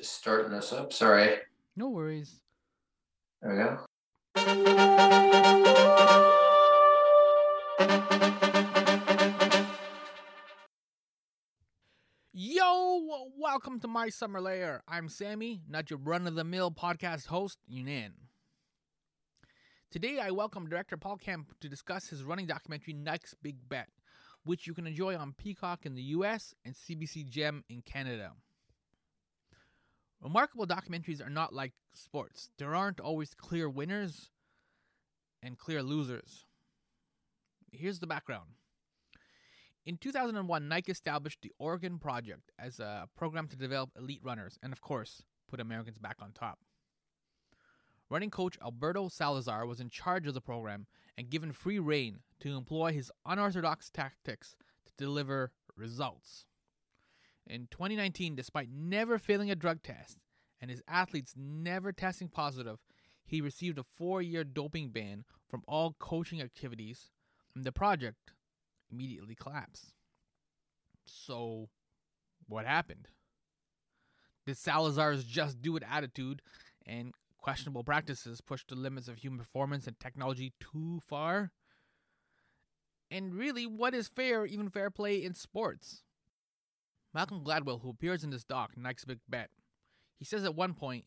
Just starting this up. Sorry. No worries. There we go. Yo, welcome to my summer lair. I'm Sammy, not your run of the mill podcast host, Younan. Today, I welcome director Paul Kemp to discuss his running documentary Nike's Big Bet, which you can enjoy on Peacock in the US and CBC Gem in Canada. Remarkable documentaries are not like sports, there aren't always clear winners and clear losers. Here's the background. In 2001, Nike established the Oregon Project as a program to develop elite runners and, of course, put Americans back on top. Running coach Alberto Salazar was in charge of the program and given free rein to employ his unorthodox tactics to deliver results. In 2019, despite never failing a drug test and his athletes never testing positive, he received a four year doping ban from all coaching activities, and the project immediately collapsed. So, what happened? Did Salazar's just do it attitude and questionable practices push the limits of human performance and technology too far? And really, what is fair, even fair play in sports? Malcolm Gladwell, who appears in this doc, Nike's Big Bet, he says at one point,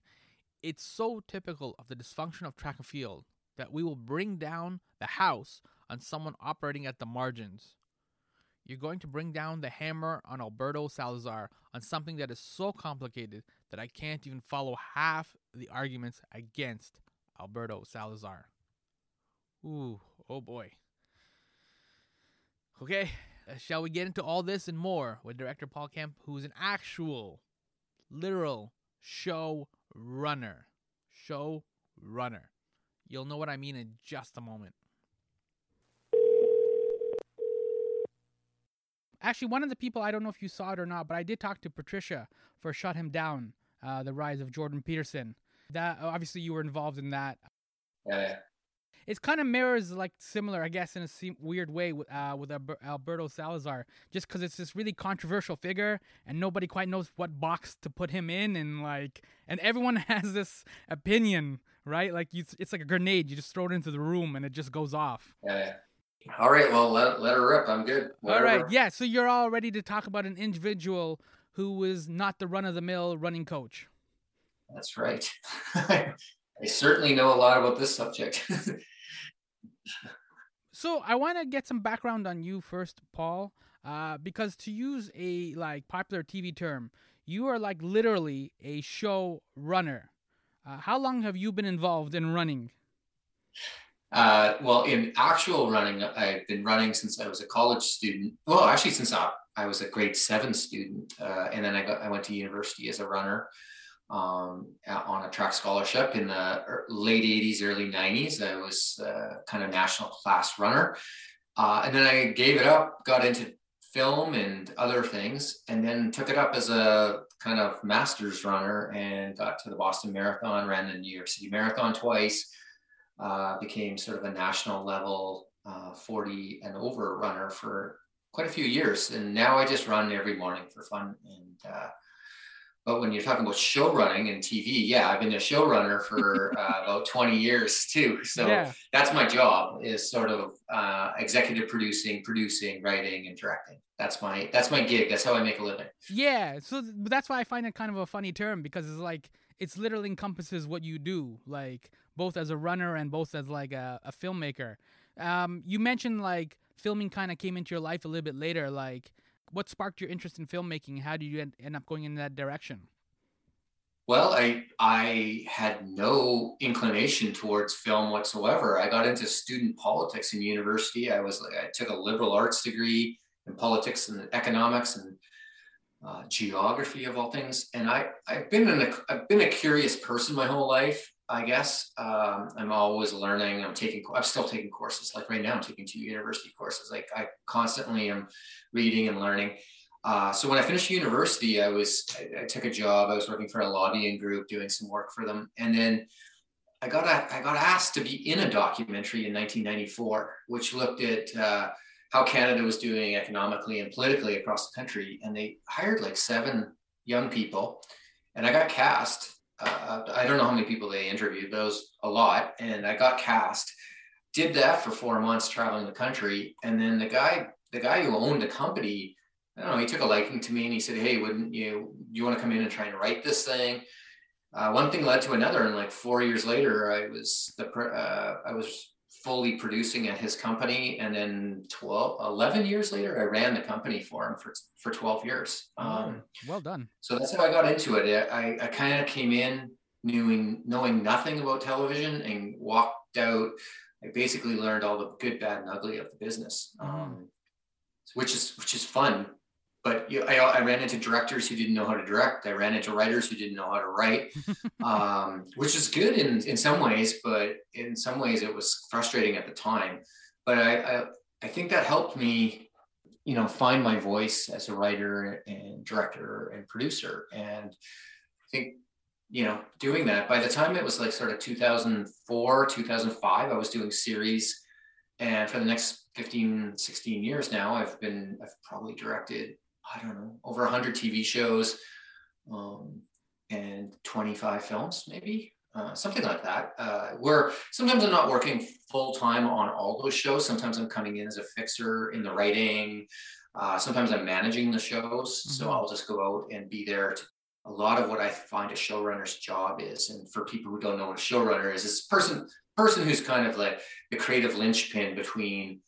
it's so typical of the dysfunction of track and field that we will bring down the house on someone operating at the margins. You're going to bring down the hammer on Alberto Salazar on something that is so complicated that I can't even follow half the arguments against Alberto Salazar. Ooh, oh boy. Okay, shall we get into all this and more with director Paul Kemp, who's an actual, literal show runner. Show runner. You'll know what I mean in just a moment. Actually, one of the people, I don't know if you saw it or not, but I did talk to Patricia for Shut Him Down, uh, the rise of Jordan Peterson. That obviously you were involved in that. Yeah. It's kind of mirrors like similar, I guess, in a weird way with uh, with Alberto Salazar, just because it's this really controversial figure and nobody quite knows what box to put him in, and like, and everyone has this opinion, right? Like, you, it's like a grenade; you just throw it into the room and it just goes off. Yeah, yeah. All right. Well, let, let her rip. I'm good. All right. Yeah. So you're all ready to talk about an individual who is not the run of the mill running coach. That's right. I certainly know a lot about this subject. so I want to get some background on you first, Paul, uh, because to use a like popular TV term, you are like literally a show runner. Uh, how long have you been involved in running? Uh, well, in actual running, I've been running since I was a college student. Well, actually, since I, I was a grade seven student, uh, and then I got I went to university as a runner um, on a track scholarship in the late '80s, early '90s. I was kind of national class runner, uh, and then I gave it up, got into film and other things, and then took it up as a kind of masters runner, and got to the Boston Marathon, ran the New York City Marathon twice uh, became sort of a national level uh, 40 and over runner for quite a few years. And now I just run every morning for fun. And uh, but when you're talking about show running and TV, yeah, I've been a showrunner for uh, about 20 years too. So yeah. that's my job is sort of uh, executive producing, producing, writing, and directing. That's my that's my gig. That's how I make a living. Yeah, so th- that's why I find it kind of a funny term because it's like it's literally encompasses what you do, like both as a runner and both as like a, a filmmaker. Um, you mentioned like filming kind of came into your life a little bit later. Like, what sparked your interest in filmmaking? How did you end, end up going in that direction? Well, I I had no inclination towards film whatsoever. I got into student politics in university. I was I took a liberal arts degree in politics and economics and uh, geography of all things. And I I've been in a I've been a curious person my whole life. I guess um, I'm always learning. I'm taking. I'm still taking courses. Like right now, I'm taking two university courses. Like I constantly am reading and learning. Uh, so when I finished university, I was I, I, took a job. I was working for a lobbying group, doing some work for them, and then I got a, I got asked to be in a documentary in 1994, which looked at uh, how Canada was doing economically and politically across the country, and they hired like seven young people and I got cast. Uh, I don't know how many people they interviewed, but it was a lot. And I got cast. Did that for four months, traveling the country. And then the guy, the guy who owned the company, I don't know, he took a liking to me and he said, "Hey, wouldn't you you want to come in and try and write this thing?" Uh, one thing led to another, and like four years later, I was the uh, I was fully producing at his company. And then 12, 11 years later, I ran the company for him for, for 12 years. Oh, um, well done. So that's how I got into it. I, I kind of came in knowing, knowing nothing about television and walked out. I basically learned all the good, bad, and ugly of the business, mm-hmm. um, which is, which is fun but you know, I, I, ran into directors who didn't know how to direct. I ran into writers who didn't know how to write, um, which is good in, in some ways, but in some ways it was frustrating at the time. But I, I, I think that helped me, you know, find my voice as a writer and director and producer. And I think, you know, doing that by the time it was like sort of 2004, 2005, I was doing series. And for the next 15, 16 years now, I've been, I've probably directed I don't know, over 100 TV shows um, and 25 films, maybe uh, something like that. Uh, where sometimes I'm not working full time on all those shows. Sometimes I'm coming in as a fixer in the writing. Uh, sometimes I'm managing the shows. Mm-hmm. So I'll just go out and be there to a lot of what I find a showrunner's job is, and for people who don't know what a showrunner is, this person person who's kind of like the creative linchpin between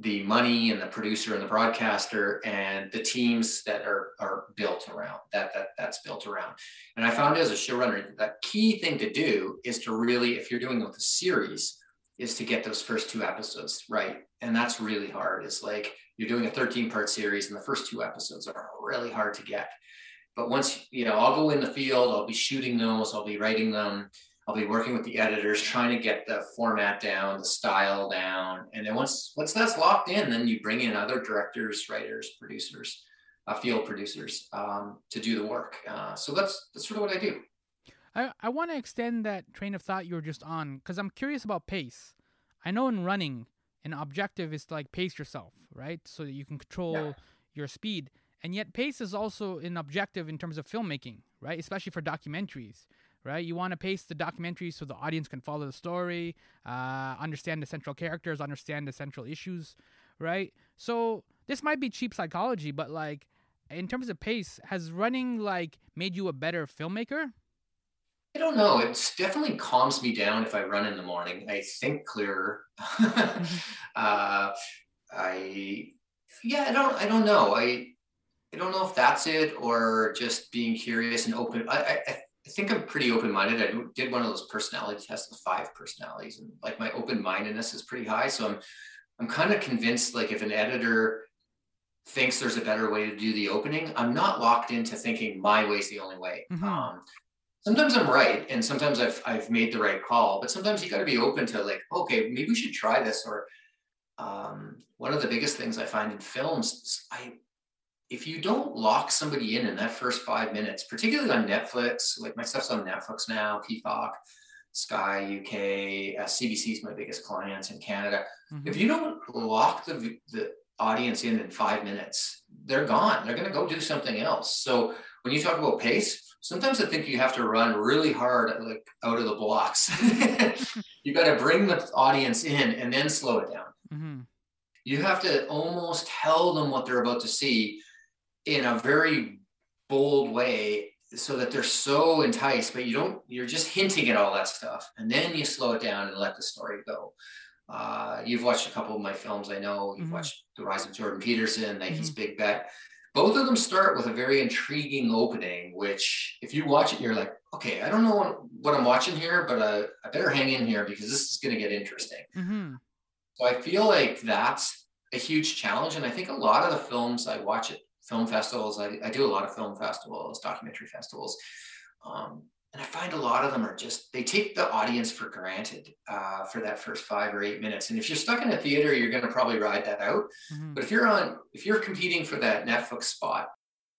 the money and the producer and the broadcaster and the teams that are are built around that that that's built around. And i found as a showrunner that key thing to do is to really if you're doing with a series is to get those first two episodes right. And that's really hard. It's like you're doing a 13 part series and the first two episodes are really hard to get. But once you know i'll go in the field i'll be shooting those i'll be writing them I'll be working with the editors, trying to get the format down, the style down, and then once once that's locked in, then you bring in other directors, writers, producers, uh, field producers um, to do the work. Uh, so that's that's sort of what I do. I, I want to extend that train of thought you were just on because I'm curious about pace. I know in running, an objective is to like pace yourself, right? So that you can control yeah. your speed. And yet, pace is also an objective in terms of filmmaking, right? Especially for documentaries right? You want to pace the documentary so the audience can follow the story, uh, understand the central characters, understand the central issues, right? So this might be cheap psychology, but like in terms of pace, has running like made you a better filmmaker? I don't know. It definitely calms me down if I run in the morning. I think clearer. uh, I yeah, I don't I don't know. I I don't know if that's it or just being curious and open. I, I I think I'm pretty open minded. I did one of those personality tests with five personalities, and like my open mindedness is pretty high. So I'm I'm kind of convinced like if an editor thinks there's a better way to do the opening, I'm not locked into thinking my way is the only way. Mm-hmm. Um, sometimes I'm right, and sometimes I've I've made the right call, but sometimes you got to be open to like, okay, maybe we should try this. Or um, one of the biggest things I find in films, I if you don't lock somebody in in that first five minutes, particularly on Netflix, like my stuff's on Netflix now, Peacock, Sky UK, uh, CBC is my biggest clients in Canada. Mm-hmm. If you don't lock the, the audience in in five minutes, they're gone. They're going to go do something else. So when you talk about pace, sometimes I think you have to run really hard, like out of the blocks. you got to bring the audience in and then slow it down. Mm-hmm. You have to almost tell them what they're about to see in a very bold way so that they're so enticed, but you don't, you're just hinting at all that stuff. And then you slow it down and let the story go. Uh, you've watched a couple of my films, I know. You've mm-hmm. watched The Rise of Jordan Peterson, Nike's mm-hmm. Big Bet. Both of them start with a very intriguing opening, which, if you watch it, you're like, okay, I don't know what, I'm watching here, but uh, I better hang in here because this is going to get interesting. Mm-hmm. So I feel like that's a huge challenge. And I think a lot of the films I watch it film festivals. I, I do a lot of film festivals, documentary festivals. Um, and I find a lot of them are just, they take the audience for granted uh, for that first five or eight minutes. And if you're stuck in a theater, you're going to probably ride that out. Mm-hmm. But if you're on, if you're competing for that Netflix spot,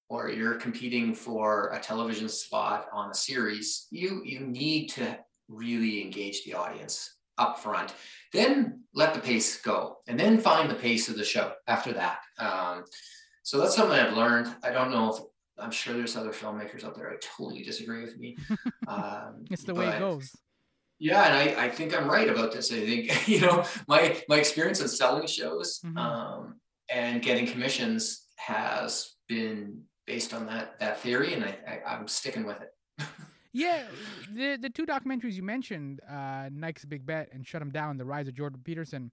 or you're competing for a television spot on a series, you you need to really engage the audience up front. Then let the pace go, and then find the pace of the show after that. Um, so that's something I've learned. I don't know if I'm sure there's other filmmakers out there I totally disagree with me. Um, it's the way it goes. Yeah, and I, I think I'm right about this. I think you know my my experience in selling shows mm-hmm. um, and getting commissions has been based on that that theory, and I, I I'm sticking with it. yeah, the the two documentaries you mentioned, uh, Nike's Big Bet and Shut 'Em Down: The Rise of Jordan Peterson.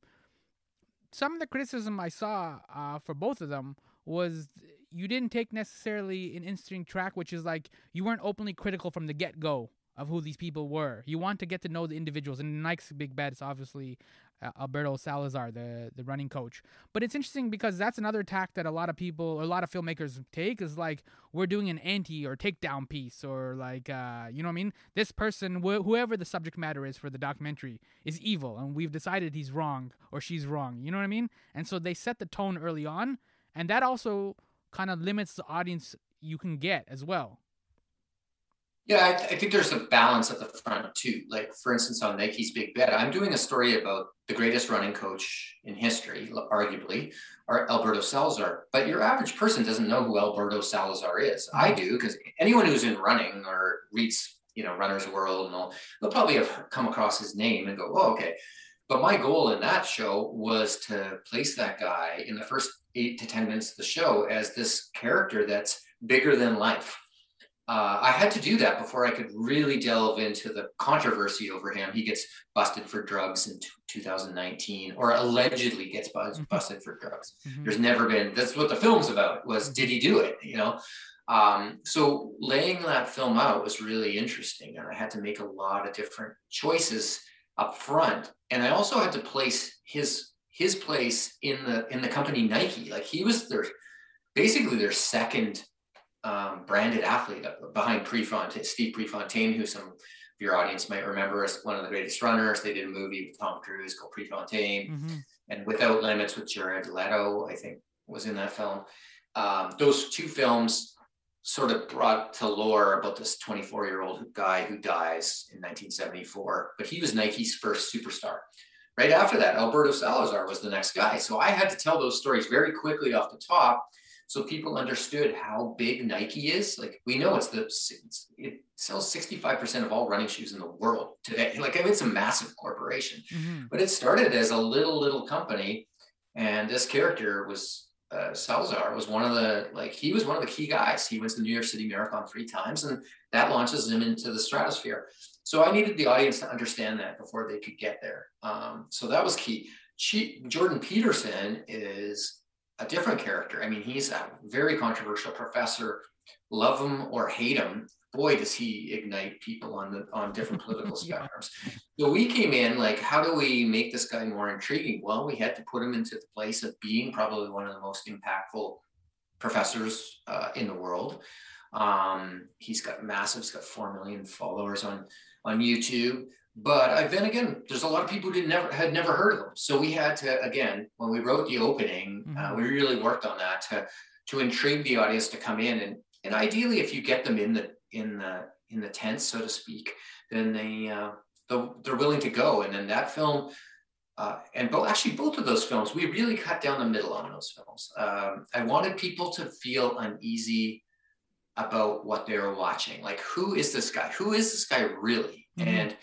Some of the criticism I saw uh, for both of them was you didn't take necessarily an interesting track, which is like you weren't openly critical from the get go of who these people were. You want to get to know the individuals. And Nike's big bet is obviously uh, Alberto Salazar, the the running coach. But it's interesting because that's another tack that a lot of people, or a lot of filmmakers take is like we're doing an anti or takedown piece, or like uh, you know what I mean. This person, wh- whoever the subject matter is for the documentary, is evil, and we've decided he's wrong or she's wrong. You know what I mean? And so they set the tone early on, and that also kind of limits the audience you can get as well. Yeah, I, th- I, think there's a balance at the front too. Like, for instance, on Nike's Big Bet, I'm doing a story about the greatest running coach in history, arguably, or Alberto Salazar. But your average person doesn't know who Alberto Salazar is. I mm-hmm. do because anyone who's in running or reads, you know, Runner's World and all, they'll probably have come across his name and go, "Oh, okay." But my goal in that show was to place that guy in the first eight to 10 minutes of the show as this character that's bigger than life. Uh, I had to do that before I could really delve into the controversy over him. He gets busted for drugs in t- 2019, or allegedly gets bu- mm-hmm. busted for drugs. Mm-hmm. There's never been. That's what the film's about. Was mm-hmm. did he do it? You know. Um, so laying that film out was really interesting, and I had to make a lot of different choices up front, and I also had to place his his place in the in the company Nike. Like he was their basically their second um, branded athlete behind Prefontaine, Steve Prefontaine, who some of your audience might remember as one of the greatest runners. They did a movie with Tom Cruise called Prefontaine, mm-hmm. and Without Limits with Jared Leto, I think was in that film. Um, those two films sort of brought to lore about this 24 year old guy who dies in 1974, but he was Nike's first superstar. Right after that, Alberto Salazar was the next guy. So I had to tell those stories very quickly off the top so people understood how big Nike is. Like we know it's the it sells 65% of all running shoes in the world today. Like I mean, it's a massive corporation, mm-hmm. but it started as a little little company, and this character was uh, Salazar was one of the like he was one of the key guys. He wins the New York City Marathon three times, and that launches him into the stratosphere. So I needed the audience to understand that before they could get there. Um, so that was key. She, Jordan Peterson is a different character. I mean, he's a very controversial professor. Love him or hate him, boy, does he ignite people on the on different political spectrums. So we came in like, how do we make this guy more intriguing? Well, we had to put him into the place of being probably one of the most impactful professors uh, in the world. Um, he's got massive, he's got four million followers on on YouTube. But I, then again, there's a lot of people who didn't never had never heard of him. So we had to again, when we wrote the opening, uh, mm-hmm. uh, we really worked on that to to intrigue the audience to come in and and ideally, if you get them in the in the in the tent, so to speak, then they uh, they're willing to go. And then that film. Uh, and both actually both of those films we really cut down the middle on those films um, i wanted people to feel uneasy about what they were watching like who is this guy who is this guy really Mm-hmm. And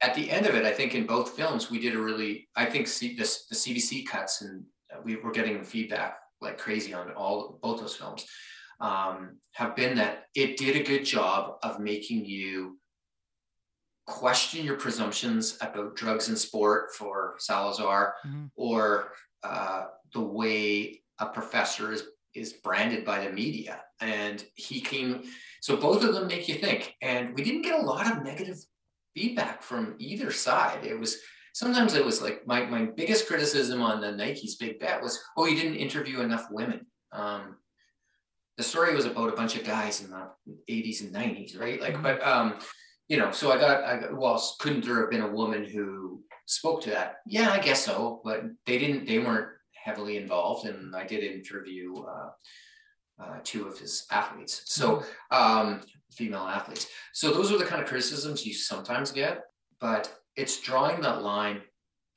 at the end of it, I think in both films, we did a really, I think C, this, the CBC cuts and we were getting feedback like crazy on all both those films um, have been that it did a good job of making you question your presumptions about drugs and sport for Salazar mm-hmm. or uh, the way a professor is is branded by the media and he came so both of them make you think and we didn't get a lot of negative feedback from either side. It was sometimes it was like my, my biggest criticism on the Nike's big bet was, oh, you didn't interview enough women. Um, the story was about a bunch of guys in the 80s and 90s, right? Like, mm-hmm. but um, you know, so I got, I got, well, couldn't there have been a woman who spoke to that? Yeah, I guess so, but they didn't, they weren't heavily involved. And I did interview uh, uh, two of his athletes. So mm-hmm. um, female athletes. So those are the kind of criticisms you sometimes get, but it's drawing that line.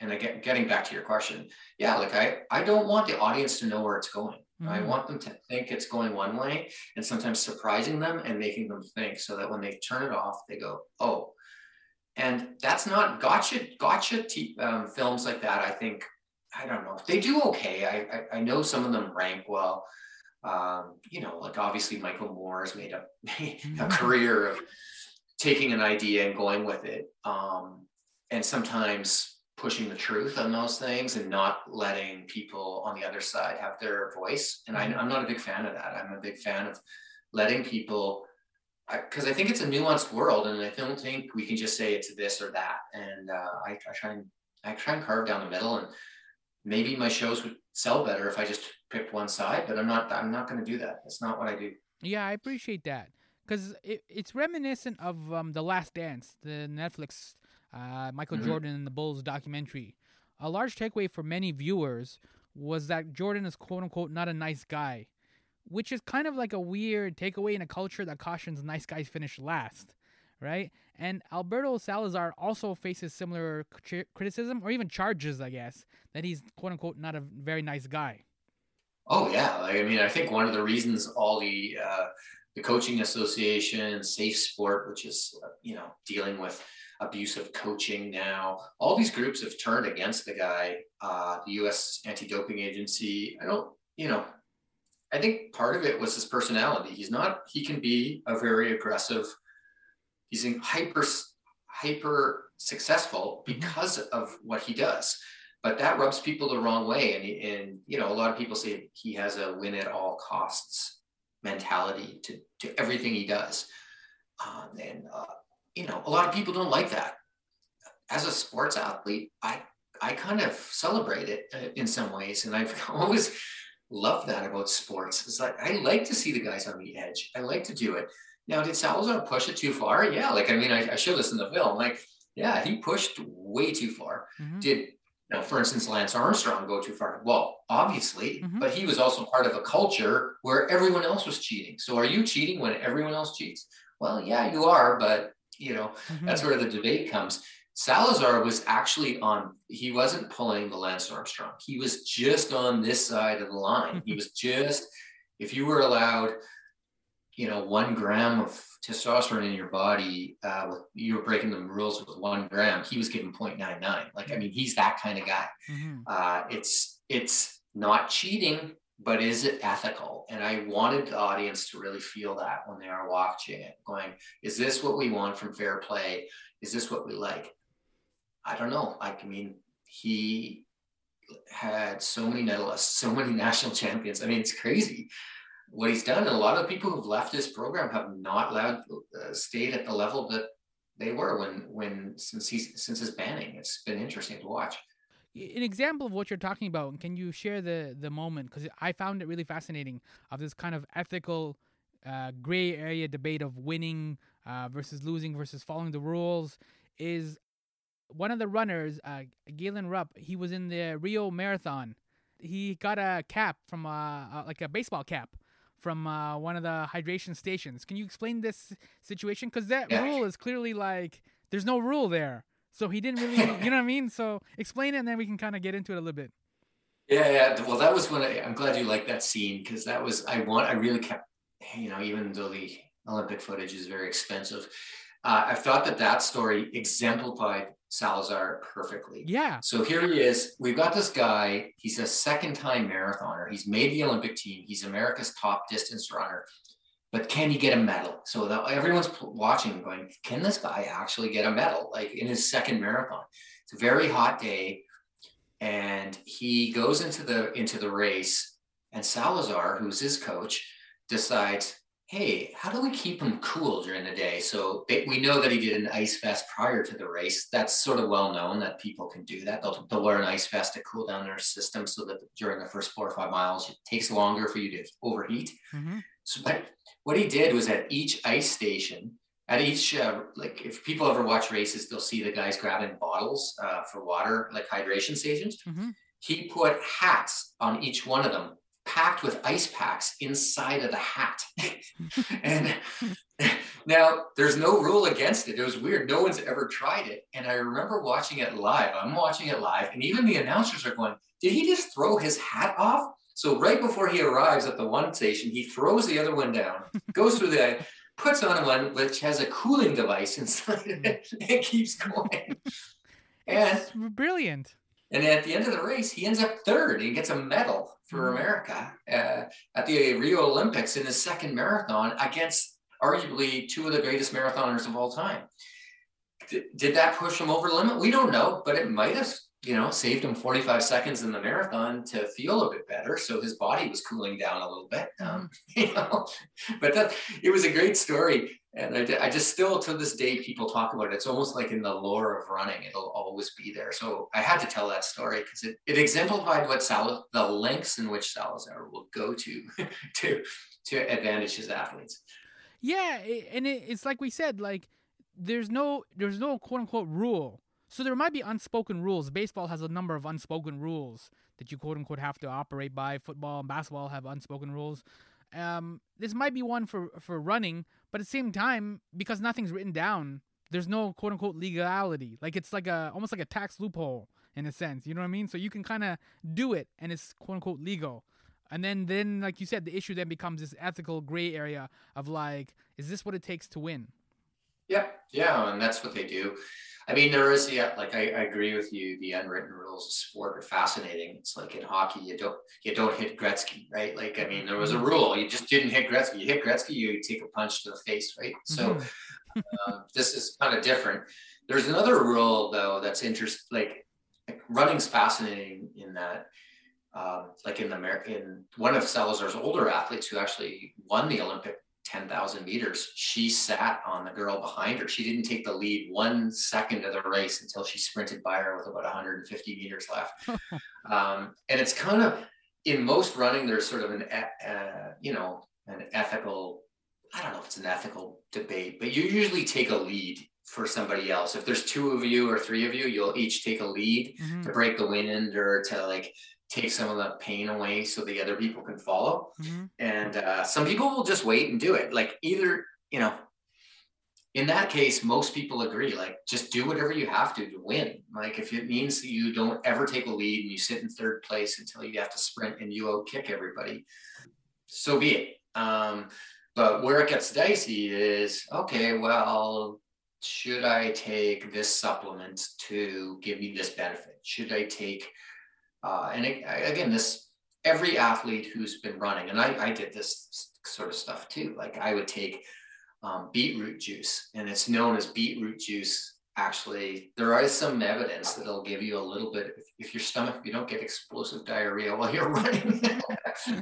And I get getting back to your question. Yeah, like I, I don't want the audience to know where it's going. Mm-hmm. I want them to think it's going one way and sometimes surprising them and making them think so that when they turn it off, they go, oh. And that's not gotcha, gotcha t- um, films like that. I think, I don't know, they do okay. I, I, I know some of them rank well. Um, you know, like obviously Michael Moore has made a, a mm-hmm. career of taking an idea and going with it. Um, and sometimes pushing the truth on those things and not letting people on the other side have their voice. And I, am mm-hmm. not a big fan of that. I'm a big fan of letting people, because I, I, think it's a nuanced world, and I don't think we can just say it's this or that. And uh, I, I try and I try and carve down the middle, and maybe my shows would sell better if I just picked one side. But I'm not. I'm not going to do that. That's not what I do. Yeah, I appreciate that because it, it's reminiscent of um, the Last Dance, the Netflix uh, Michael mm-hmm. Jordan and the Bulls documentary. A large takeaway for many viewers was that Jordan is quote unquote not a nice guy, which is kind of like a weird takeaway in a culture that cautions nice guys finish last, right? And Alberto Salazar also faces similar criticism or even charges, I guess, that he's quote unquote not a very nice guy. Oh yeah, like, I mean, I think one of the reasons all the uh, the coaching association, Safe Sport, which is uh, you know dealing with abusive coaching now. All these groups have turned against the guy. Uh, the U.S. anti-doping agency. I don't, you know, I think part of it was his personality. He's not. He can be a very aggressive. He's hyper hyper successful mm-hmm. because of what he does. But that rubs people the wrong way, and and you know a lot of people say he has a win at all costs mentality to to everything he does. Um, and uh, you know, a lot of people don't like that. As a sports athlete, I I kind of celebrate it uh, in some ways, and I've always loved that about sports. It's like I like to see the guys on the edge. I like to do it. Now, did Salazar push it too far? Yeah, like I mean, I, I show this in the film. Like, yeah, he pushed way too far. Mm-hmm. Did you know, for instance, Lance Armstrong go too far? Well, obviously, mm-hmm. but he was also part of a culture where everyone else was cheating. So, are you cheating when everyone else cheats? Well, yeah, you are, but you know, mm-hmm. that's where the debate comes. Salazar was actually on, he wasn't pulling the Lance Armstrong. He was just on this side of the line. he was just, if you were allowed, you know, one gram of testosterone in your body, uh, with, you were breaking the rules with one gram. He was given 0.99. Like, I mean, he's that kind of guy. Mm-hmm. Uh, it's, it's not cheating, but is it ethical? And I wanted the audience to really feel that when they are watching it, going, is this what we want from fair play? Is this what we like? I don't know. I mean, he had so many medalists, so many national champions. I mean, it's crazy what he's done. And a lot of people who've left his program have not allowed uh, stayed at the level that they were when when since he's since his banning. It's been interesting to watch an example of what you're talking about and can you share the the moment? Because i found it really fascinating of this kind of ethical uh, gray area debate of winning uh, versus losing versus following the rules is one of the runners uh, galen rupp he was in the rio marathon. He got a cap from uh, like a baseball cap from uh, one of the hydration stations. Can you explain this situation? Because that yeah. rule is clearly like there's no rule there so he didn't really, you know what I mean? So explain it and then we can kind of get into it a little bit. Yeah, yeah. Well, that was when I, I'm glad you like that scene because that was, I want, I really kept, you know, even though the Olympic footage is very expensive, uh, I thought that that story exemplified Salazar perfectly. Yeah. So here he is. We've got this guy. He's a second time marathoner. He's made the Olympic team. He's America's top distance runner but can he get a medal? So that everyone's watching, going, can this guy actually get a medal? Like in his second marathon, it's a very hot day, and he goes into the into the race, and Salazar, who's his coach, decides, hey, how do we keep him cool during the day? So they, we know that he did an ice vest prior to the race. That's sort of well known that people can do that. They'll, they'll wear an ice vest to cool down their system so that during the first four or five miles, it takes longer for you to overheat. Mm-hmm. So, but what he did was at each ice station, at each uh, like if people ever watch races, they'll see the guys grabbing bottles uh, for water, like hydration stations. Mm-hmm. He put hats on each one of them, packed with ice packs inside of the hat. and now there's no rule against it. It was weird. No one's ever tried it. And I remember watching it live. I'm watching it live, and even the announcers are going, "Did he just throw his hat off?" So right before he arrives at the one station, he throws the other one down, goes through the puts on one which has a cooling device inside it and keeps going. And it's brilliant. And at the end of the race, he ends up third. He gets a medal for mm-hmm. America uh, at the Rio Olympics in his second marathon against arguably two of the greatest marathoners of all time. D- did that push him over the limit? We don't know, but it might have you know, saved him 45 seconds in the marathon to feel a bit better. So his body was cooling down a little bit, um, you know, but that, it was a great story. And I, I just still to this day, people talk about it. It's almost like in the lore of running, it'll always be there. So I had to tell that story because it, it exemplified what Sal, the lengths in which Salazar will go to, to, to advantage his athletes. Yeah. And it, it's like we said, like there's no, there's no quote unquote rule so there might be unspoken rules. Baseball has a number of unspoken rules that you quote unquote have to operate by. Football and basketball have unspoken rules. Um, this might be one for for running, but at the same time, because nothing's written down, there's no quote unquote legality. Like it's like a almost like a tax loophole in a sense. You know what I mean? So you can kind of do it, and it's quote unquote legal. And then then like you said, the issue then becomes this ethical gray area of like, is this what it takes to win? Yeah, yeah, and that's what they do. I mean, there is, yeah, like I, I, agree with you. The unwritten rules of sport are fascinating. It's like in hockey, you don't you don't hit Gretzky, right? Like, I mean, there was a mm-hmm. rule. You just didn't hit Gretzky. You hit Gretzky, you take a punch to the face, right? So mm-hmm. uh, this is kind of different. There's another rule though that's interest like, like running's fascinating in that. Um, like in the in one of Salazar's older athletes who actually won the Olympic 10,000 meters, she sat on the girl behind her. She didn't take the lead one second of the race until she sprinted by her with about 150 meters left. um, and it's kind of in most running, there's sort of an, uh, you know, an ethical, I don't know if it's an ethical debate, but you usually take a lead for somebody else. If there's two of you or three of you, you'll each take a lead mm-hmm. to break the wind or to like take some of the pain away so the other people can follow. Mm-hmm. And uh, some people will just wait and do it. Like either, you know, in that case, most people agree, like just do whatever you have to to win. Like if it means that you don't ever take a lead and you sit in third place until you have to sprint and you out kick everybody, so be it. Um, but where it gets dicey is okay, well, should I take this supplement to give me this benefit? Should I take uh, and it, again, this every athlete who's been running, and I, I did this sort of stuff too. Like I would take um, beetroot juice, and it's known as beetroot juice. Actually, there is some evidence that it'll give you a little bit. If, if your stomach, if you don't get explosive diarrhea while you're running,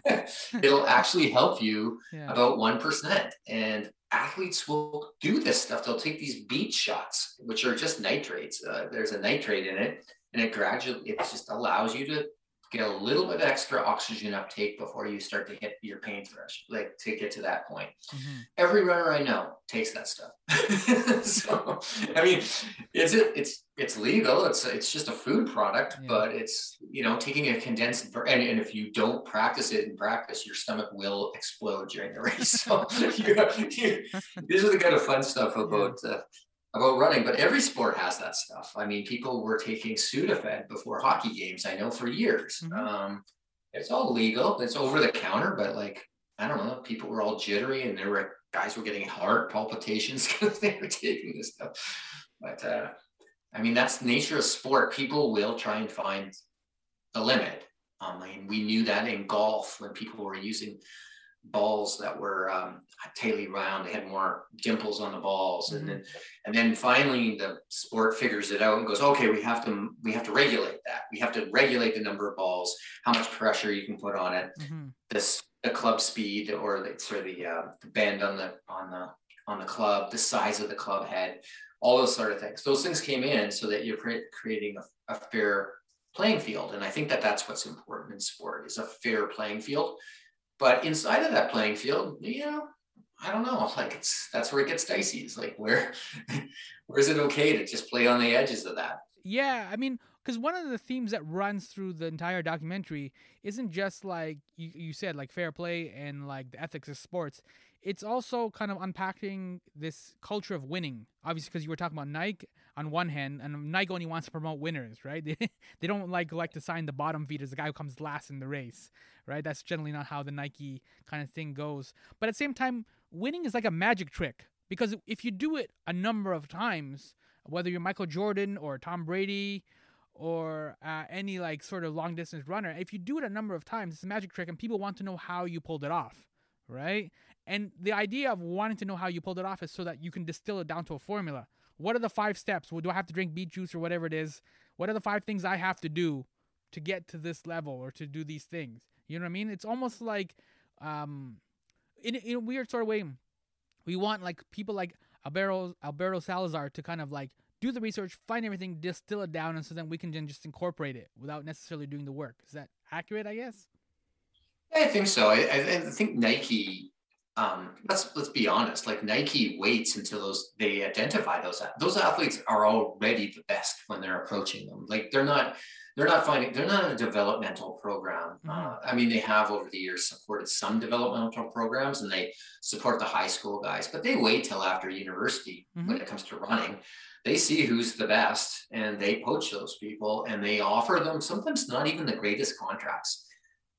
it'll actually help you yeah. about one percent. And athletes will do this stuff. They'll take these beet shots, which are just nitrates. Uh, there's a nitrate in it, and it gradually it just allows you to get a little bit extra oxygen uptake before you start to hit your pain threshold, like to get to that point. Mm-hmm. Every runner I know takes that stuff. so I mean, it's it's it's legal. It's it's just a food product, yeah. but it's you know taking a condensed and, and if you don't practice it in practice, your stomach will explode during the race. So you, you, these are the kind of fun stuff about. Uh, about running, but every sport has that stuff. I mean, people were taking Sudafed before hockey games. I know for years. Mm-hmm. Um, it's all legal. It's over the counter, but like I don't know, people were all jittery, and there were guys were getting heart palpitations because they were taking this stuff. But uh, I mean, that's the nature of sport. People will try and find the limit. Um, I mean, we knew that in golf when people were using balls that were um, taily round. They had more dimples on the balls, mm-hmm. and then and then finally the sport figures it out and goes, okay, we have to we have to regulate that. We have to regulate the number of balls, how much pressure you can put on it, mm-hmm. this the club speed or the sort of the, uh, the bend on the on the on the club, the size of the club head, all those sort of things. Those things came in so that you're cre- creating a, a fair playing field, and I think that that's what's important in sport is a fair playing field but inside of that playing field, you know, I don't know. Like it's that's where it gets dicey. It's like where where is it okay to just play on the edges of that? Yeah, I mean, because one of the themes that runs through the entire documentary isn't just like you, you said, like fair play and like the ethics of sports. It's also kind of unpacking this culture of winning. Obviously, because you were talking about Nike on one hand, and Nike only wants to promote winners, right? They, they don't like like to sign the bottom feeders, the guy who comes last in the race, right? That's generally not how the Nike kind of thing goes. But at the same time, winning is like a magic trick because if you do it a number of times, whether you're Michael Jordan or Tom Brady or uh, any like sort of long distance runner, if you do it a number of times, it's a magic trick, and people want to know how you pulled it off, right? And the idea of wanting to know how you pulled it off is so that you can distill it down to a formula. What are the five steps? Well, do I have to drink beet juice or whatever it is? What are the five things I have to do to get to this level or to do these things? You know what I mean? It's almost like, um, in, in a weird sort of way, we want like people like Alberto, Alberto Salazar to kind of like do the research, find everything, distill it down, and so then we can then just incorporate it without necessarily doing the work. Is that accurate? I guess. I think so. I, I think Nike um, let's let's be honest. Like Nike waits until those they identify those those athletes are already the best when they're approaching them. Like they're not they're not finding they're not a developmental program. Mm-hmm. Uh, I mean, they have over the years supported some developmental programs and they support the high school guys, but they wait till after university mm-hmm. when it comes to running. They see who's the best and they poach those people and they offer them sometimes not even the greatest contracts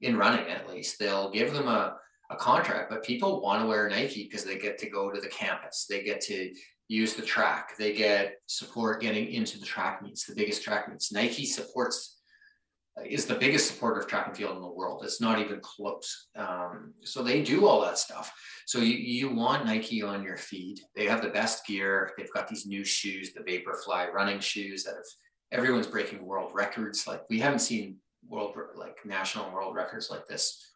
in running. At least they'll give them a a contract, but people want to wear Nike because they get to go to the campus. They get to use the track. They get support getting into the track meets, the biggest track meets. Nike supports is the biggest supporter of track and field in the world. It's not even close. Um, so they do all that stuff. So you, you want Nike on your feed. They have the best gear. They've got these new shoes, the Vaporfly running shoes that have everyone's breaking world records. Like we haven't seen world like national world records like this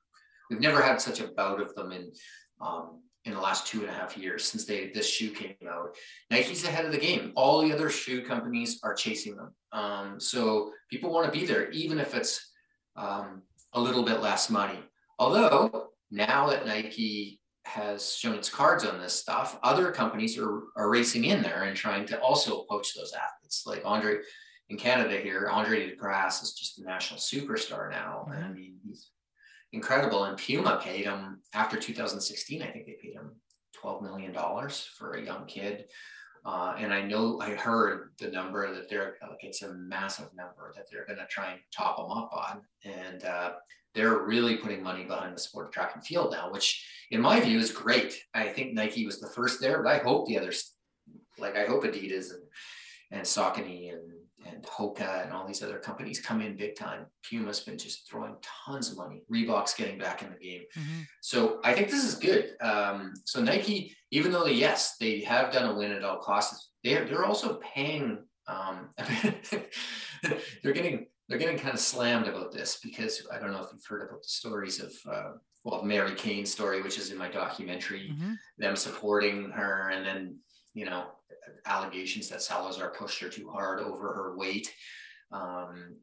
We've never had such a bout of them in um, in the last two and a half years since they this shoe came out. Nike's ahead of the game. All the other shoe companies are chasing them. Um, so people want to be there, even if it's um, a little bit less money. Although now that Nike has shown its cards on this stuff, other companies are, are racing in there and trying to also poach those athletes. Like Andre in Canada here, Andre De Grasse is just a national superstar now. Mm-hmm. I mean, he's incredible. And Puma paid him after 2016. I think they paid him 12 million dollars for a young kid. Uh, and I know I heard the number that they're like it's a massive number that they're going to try and top them up on, and uh, they're really putting money behind the sport of track and field now, which in my view is great. I think Nike was the first there, but I hope the others, like I hope Adidas and and Saucony and and Hoka and all these other companies come in big time. Puma's been just throwing tons of money. Reebok's getting back in the game. Mm-hmm. So I think this is good. Um, so Nike, even though they, yes, they have done a win at all costs, they're, they're also paying, um, they're getting, they're getting kind of slammed about this because I don't know if you've heard about the stories of, uh, well, Mary Cain's story, which is in my documentary, mm-hmm. them supporting her and then, you know, allegations that Salazar pushed her too hard over her weight. Um,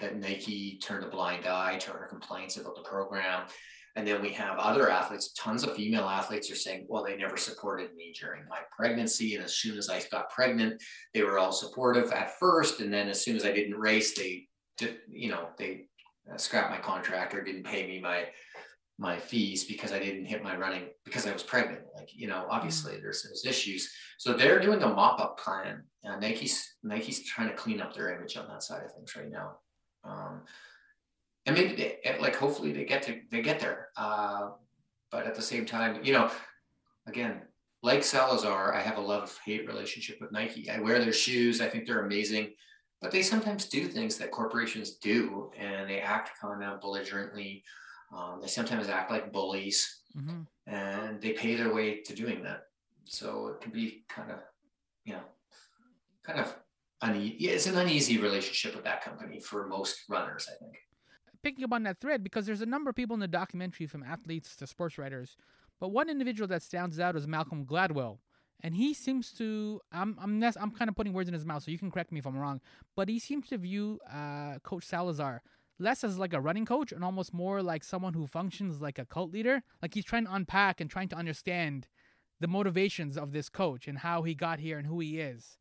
that Nike turned a blind eye to her complaints about the program. And then we have other athletes, tons of female athletes are saying, well, they never supported me during my pregnancy. And as soon as I got pregnant, they were all supportive at first. And then as soon as I didn't race, they you know, they uh, scrapped my contract or didn't pay me my my fees because I didn't hit my running because I was pregnant. Like, you know, obviously mm. there's those issues. So they're doing a mop-up plan. Uh, Nike's Nike's trying to clean up their image on that side of things right now. Um, and maybe they, like hopefully they get to they get there. Uh, but at the same time, you know, again, like Salazar, I have a love hate relationship with Nike. I wear their shoes. I think they're amazing, but they sometimes do things that corporations do, and they act kind of belligerently um, they sometimes act like bullies mm-hmm. and they pay their way to doing that. So it can be kind of, you know, kind of uneasy. Yeah, it's an uneasy relationship with that company for most runners, I think. Picking up on that thread, because there's a number of people in the documentary from athletes to sports writers, but one individual that stands out is Malcolm Gladwell. And he seems to, I'm, I'm, I'm kind of putting words in his mouth, so you can correct me if I'm wrong, but he seems to view uh, Coach Salazar less as like a running coach and almost more like someone who functions like a cult leader. Like he's trying to unpack and trying to understand the motivations of this coach and how he got here and who he is.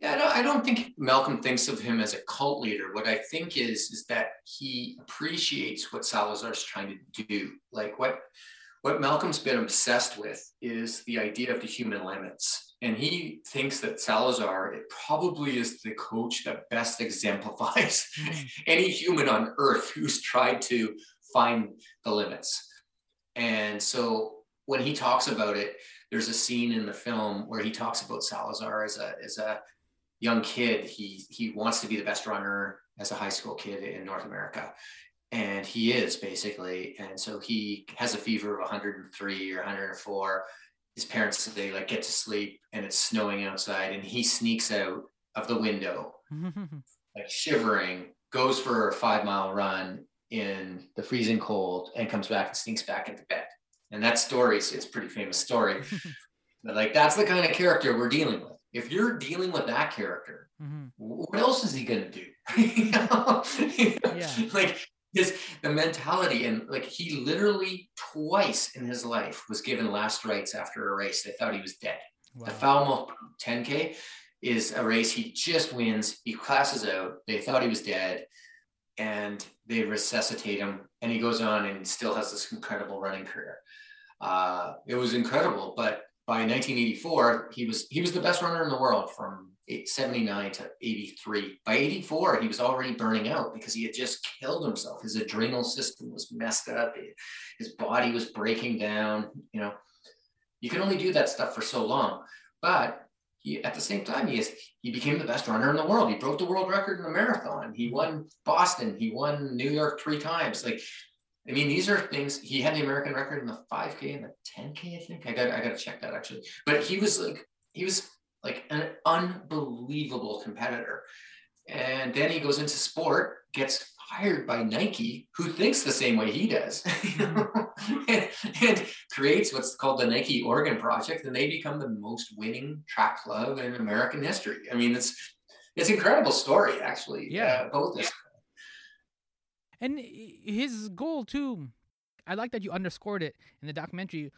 Yeah, I don't, I don't think Malcolm thinks of him as a cult leader. What I think is is that he appreciates what Salazar's trying to do. Like what what Malcolm's been obsessed with is the idea of the human limits. And he thinks that Salazar it probably is the coach that best exemplifies any human on earth who's tried to find the limits. And so when he talks about it, there's a scene in the film where he talks about Salazar as a as a young kid. He he wants to be the best runner as a high school kid in North America and he is basically. And so he has a fever of 103 or 104 his parents they like get to sleep and it's snowing outside and he sneaks out of the window like shivering goes for a five mile run in the freezing cold and comes back and sneaks back into bed. And that story is it's a pretty famous story. But like that's the kind of character we're dealing with. If you're dealing with that character mm-hmm. what else is he going to do yeah. like his the mentality and like he literally twice in his life was given last rites after a race. They thought he was dead. Wow. The Falmouth 10K is a race he just wins. He classes out. They thought he was dead, and they resuscitate him, and he goes on and still has this incredible running career. Uh, it was incredible, but by 1984, he was he was the best runner in the world from 79 to 83. By 84, he was already burning out because he had just killed himself. His adrenal system was messed up. His body was breaking down. You know, you can only do that stuff for so long. But he, at the same time, he is, he became the best runner in the world. He broke the world record in the marathon. He mm-hmm. won Boston. He won New York three times. Like, I mean, these are things. He had the American record in the 5K and the 10K. I think I got I got to check that actually. But he was like he was like an unbelievable competitor. And then he goes into sport, gets hired by Nike, who thinks the same way he does, and, and, creates what's called the Nike Oregon Project, and they become the most winning track club in American history. I mean, it's it's incredible story, actually. Yeah, uh, both this. And his goal too, I like that you underscored it in the documentary,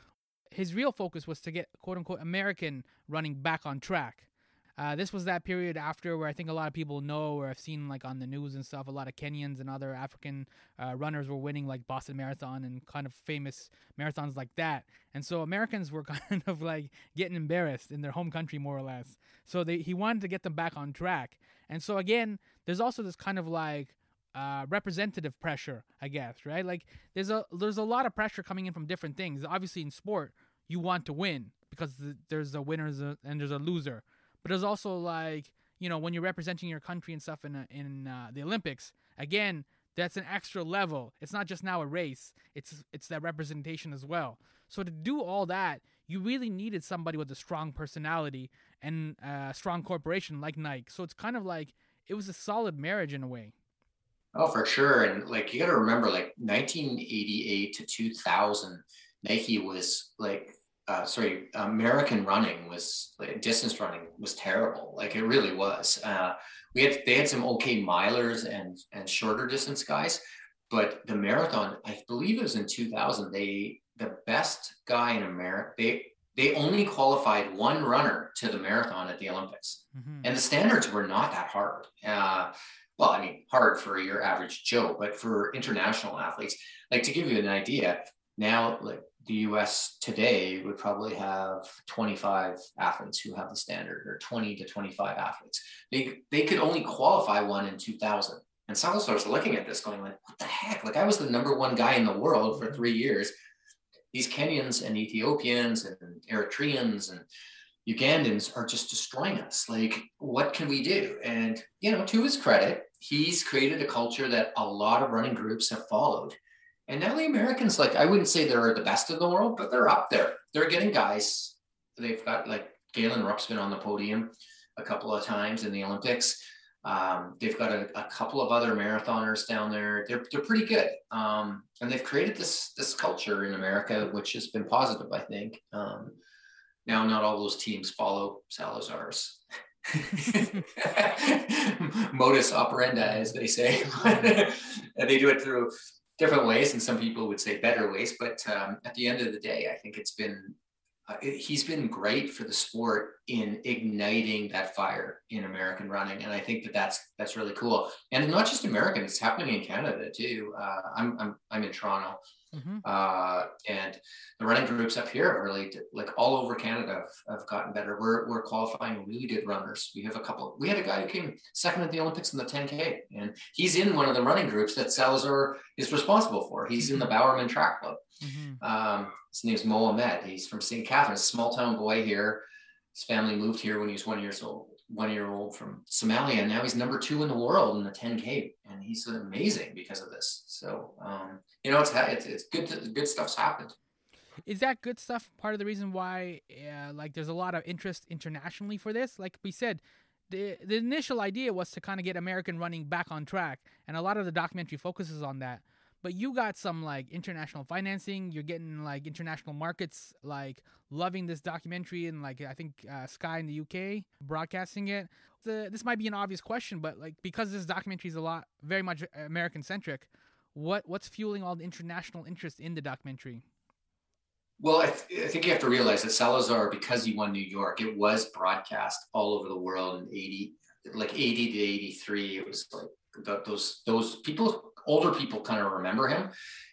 his real focus was to get quote unquote American running back on track. Uh, this was that period after where I think a lot of people know or have seen like on the news and stuff. A lot of Kenyans and other African uh, runners were winning like Boston Marathon and kind of famous marathons like that. And so Americans were kind of like getting embarrassed in their home country more or less. So they, he wanted to get them back on track. And so again, there's also this kind of like uh, representative pressure, I guess, right? Like there's a there's a lot of pressure coming in from different things. Obviously, in sport, you want to win because there's a winner and there's a loser. But there's also like you know when you're representing your country and stuff in a, in uh, the Olympics. Again, that's an extra level. It's not just now a race. It's it's that representation as well. So to do all that, you really needed somebody with a strong personality and a strong corporation like Nike. So it's kind of like it was a solid marriage in a way. Oh, for sure. And like you got to remember, like 1988 to 2000, Nike was like, uh, sorry, American running was like, distance running was terrible. Like it really was. Uh, we had they had some okay milers and and shorter distance guys, but the marathon, I believe it was in 2000. They the best guy in America. They they only qualified one runner to the marathon at the Olympics, mm-hmm. and the standards were not that hard. Uh, well, I mean, hard for your average Joe, but for international athletes, like to give you an idea, now like the US today would probably have 25 athletes who have the standard or 20 to 25 athletes. They they could only qualify one in 2000. And Salazar's looking at this going like, what the heck? Like I was the number one guy in the world for three years. These Kenyans and Ethiopians and Eritreans and Ugandans are just destroying us. Like, what can we do? And, you know, to his credit, he's created a culture that a lot of running groups have followed. And now the Americans, like, I wouldn't say they're the best in the world, but they're up there. They're getting guys. They've got like Galen Rupp's been on the podium a couple of times in the Olympics. Um, they've got a, a, couple of other marathoners down there. They're, they're pretty good. Um, and they've created this, this culture in America, which has been positive, I think. Um, now, not all those teams follow Salazar's modus operandi, as they say. and they do it through different ways, and some people would say better ways. But um, at the end of the day, I think it's been uh, it, he's been great for the sport in igniting that fire in American running, and I think that that's that's really cool. And not just American; it's happening in Canada too. Uh, I'm I'm I'm in Toronto, Mm-hmm. Uh, and the running groups up here have really, like all over Canada, have, have, gotten better. We're, we're qualifying really good runners. We have a couple. We had a guy who came second at the Olympics in the 10K, and he's in one of the running groups that Salazar is responsible for. He's in the mm-hmm. Bowerman Track Club. Mm-hmm. Um, his name's Mohamed. He's from St. Catharines, small town boy here. His family moved here when he was one years old one year old from Somalia. And now he's number two in the world in the 10K. And he's amazing because of this. So, um, you know, it's, it's, it's good, to, good stuff's happened. Is that good stuff part of the reason why, uh, like, there's a lot of interest internationally for this? Like we said, the the initial idea was to kind of get American running back on track, and a lot of the documentary focuses on that but you got some like international financing. You're getting like international markets like loving this documentary and like i think uh, sky in the uk broadcasting it. The, this might be an obvious question but like because this documentary is a lot very much american centric what what's fueling all the international interest in the documentary? Well, I, th- I, think you have to realize that Salazar, because he won New York, it was broadcast all over the world in 80, like 80 to 83. It was like those those people older people kind of remember him.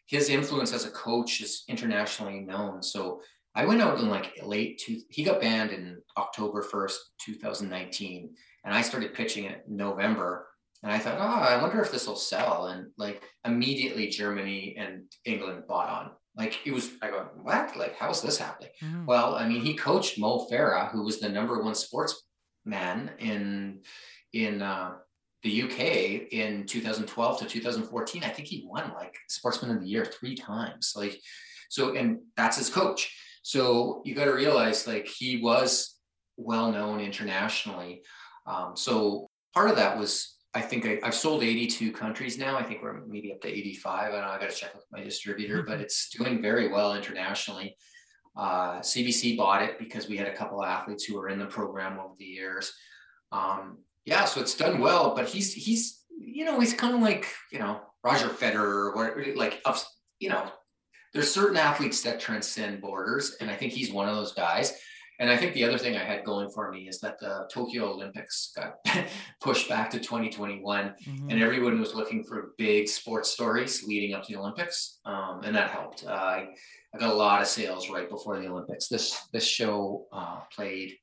His influence as a coach is internationally known. So I went out in like late two, he got banned in October 1st, 2019. And I started pitching it in November. And I thought, oh, I wonder if this will sell. And like immediately Germany and England bought on. Like it was, I go, what? Like, how's this happening? Mm-hmm. Well, I mean, he coached Mo Farah, who was the number one sportsman in in uh, the UK in 2012 to 2014, I think he won like Sportsman of the Year three times. Like, so, and that's his coach. So you got to realize like he was well known internationally. Um, so part of that was, I think I, have sold 82 countries now. I think we're maybe up to 85. I know I got to check with my distributor, mm-hmm. but it's doing very well internationally. Uh, CBC bought it because we had a couple athletes who were in the program over the years. Um, yeah, so it's done well, but he's he's you know he's kind of like you know Roger Federer or like you know there's certain athletes that transcend borders, and I think he's one of those guys. And I think the other thing I had going for me is that the Tokyo Olympics got pushed back to 2021, mm-hmm. and everyone was looking for big sports stories leading up to the Olympics, um, and that helped. Uh, I, I got a lot of sales right before the Olympics. This this show uh, played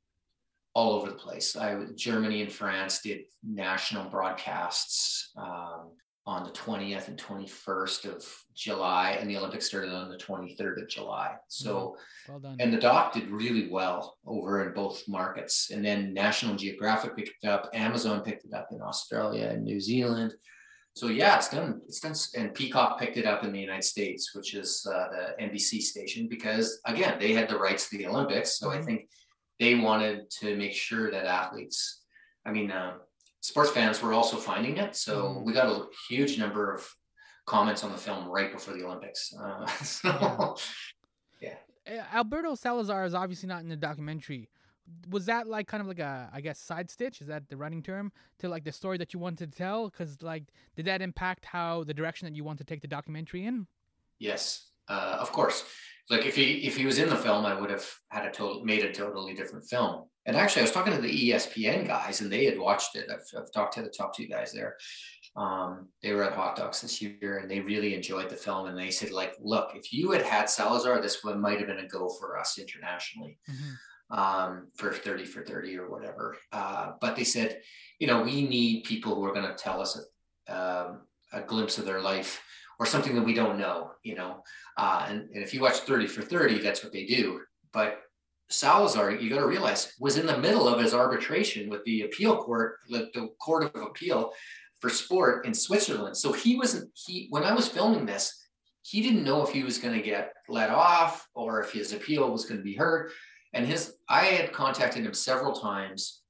all over the place. I Germany and France did national broadcasts um, on the 20th and 21st of July, and the Olympics started on the 23rd of July. So, mm-hmm. well and the doc did really well over in both markets. And then National Geographic picked it up, Amazon picked it up in Australia and New Zealand. So yeah, it's done. It's done, and Peacock picked it up in the United States, which is uh, the NBC station, because again, they had the rights to the Olympics. So mm-hmm. I think they wanted to make sure that athletes, I mean, uh, sports fans were also finding it. So mm. we got a huge number of comments on the film right before the Olympics. Uh, so, yeah. yeah. Alberto Salazar is obviously not in the documentary. Was that like kind of like a, I guess, side stitch? Is that the running term to like the story that you wanted to tell? Because like, did that impact how the direction that you want to take the documentary in? Yes, uh, of course like if he if he was in the film, I would have had a total made a totally different film. And actually, I was talking to the ESPN guys, and they had watched it. I've, I've talked to the top two guys there. Um, they were at Hot Docs this year, and they really enjoyed the film. And they said, like, look, if you had had Salazar, this one might have been a go for us internationally. Mm-hmm. Um, for 30 for 30 or whatever. Uh, but they said, you know, we need people who are going to tell us a, um, a glimpse of their life or something that we don't know, you know. Uh, and, and if you watch 30 for 30, that's what they do. But Salazar, you got to realize, was in the middle of his arbitration with the appeal court, the, the court of appeal for sport in Switzerland. So he wasn't, he, when I was filming this, he didn't know if he was going to get let off or if his appeal was going to be heard. And his, I had contacted him several times.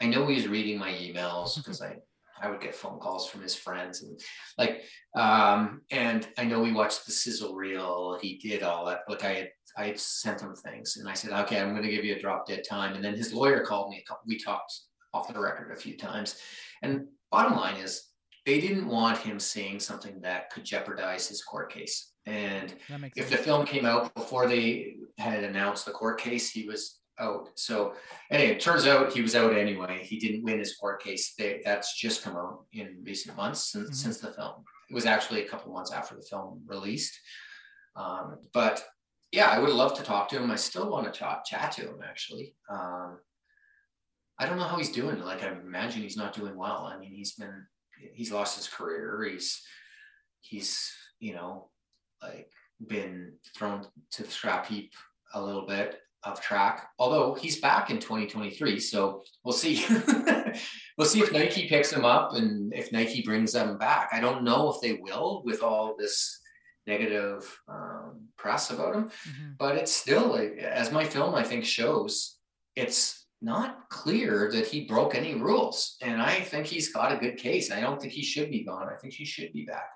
I know he was reading my emails because I I would get phone calls from his friends and like, um, and I know we watched the sizzle reel. He did all that. Like I had, I had sent him things and I said, okay, I'm going to give you a drop dead time. And then his lawyer called me. We talked off the record a few times. And bottom line is they didn't want him saying something that could jeopardize his court case. And if the film came out before they had announced the court case, he was out. So anyway, it turns out he was out anyway. He didn't win his court case. They, that's just come out in recent months since, mm-hmm. since the film. It was actually a couple months after the film released. Um, but yeah, I would love to talk to him. I still want to talk, chat to him actually. Um, I don't know how he's doing. Like I imagine he's not doing well. I mean, he's been he's lost his career. He's he's you know like been thrown to the scrap heap a little bit of track. Although he's back in 2023, so we'll see. we'll see if Nike picks him up and if Nike brings them back. I don't know if they will with all this negative um, press about him, mm-hmm. but it's still as my film I think shows, it's not clear that he broke any rules, and I think he's got a good case. I don't think he should be gone. I think he should be back.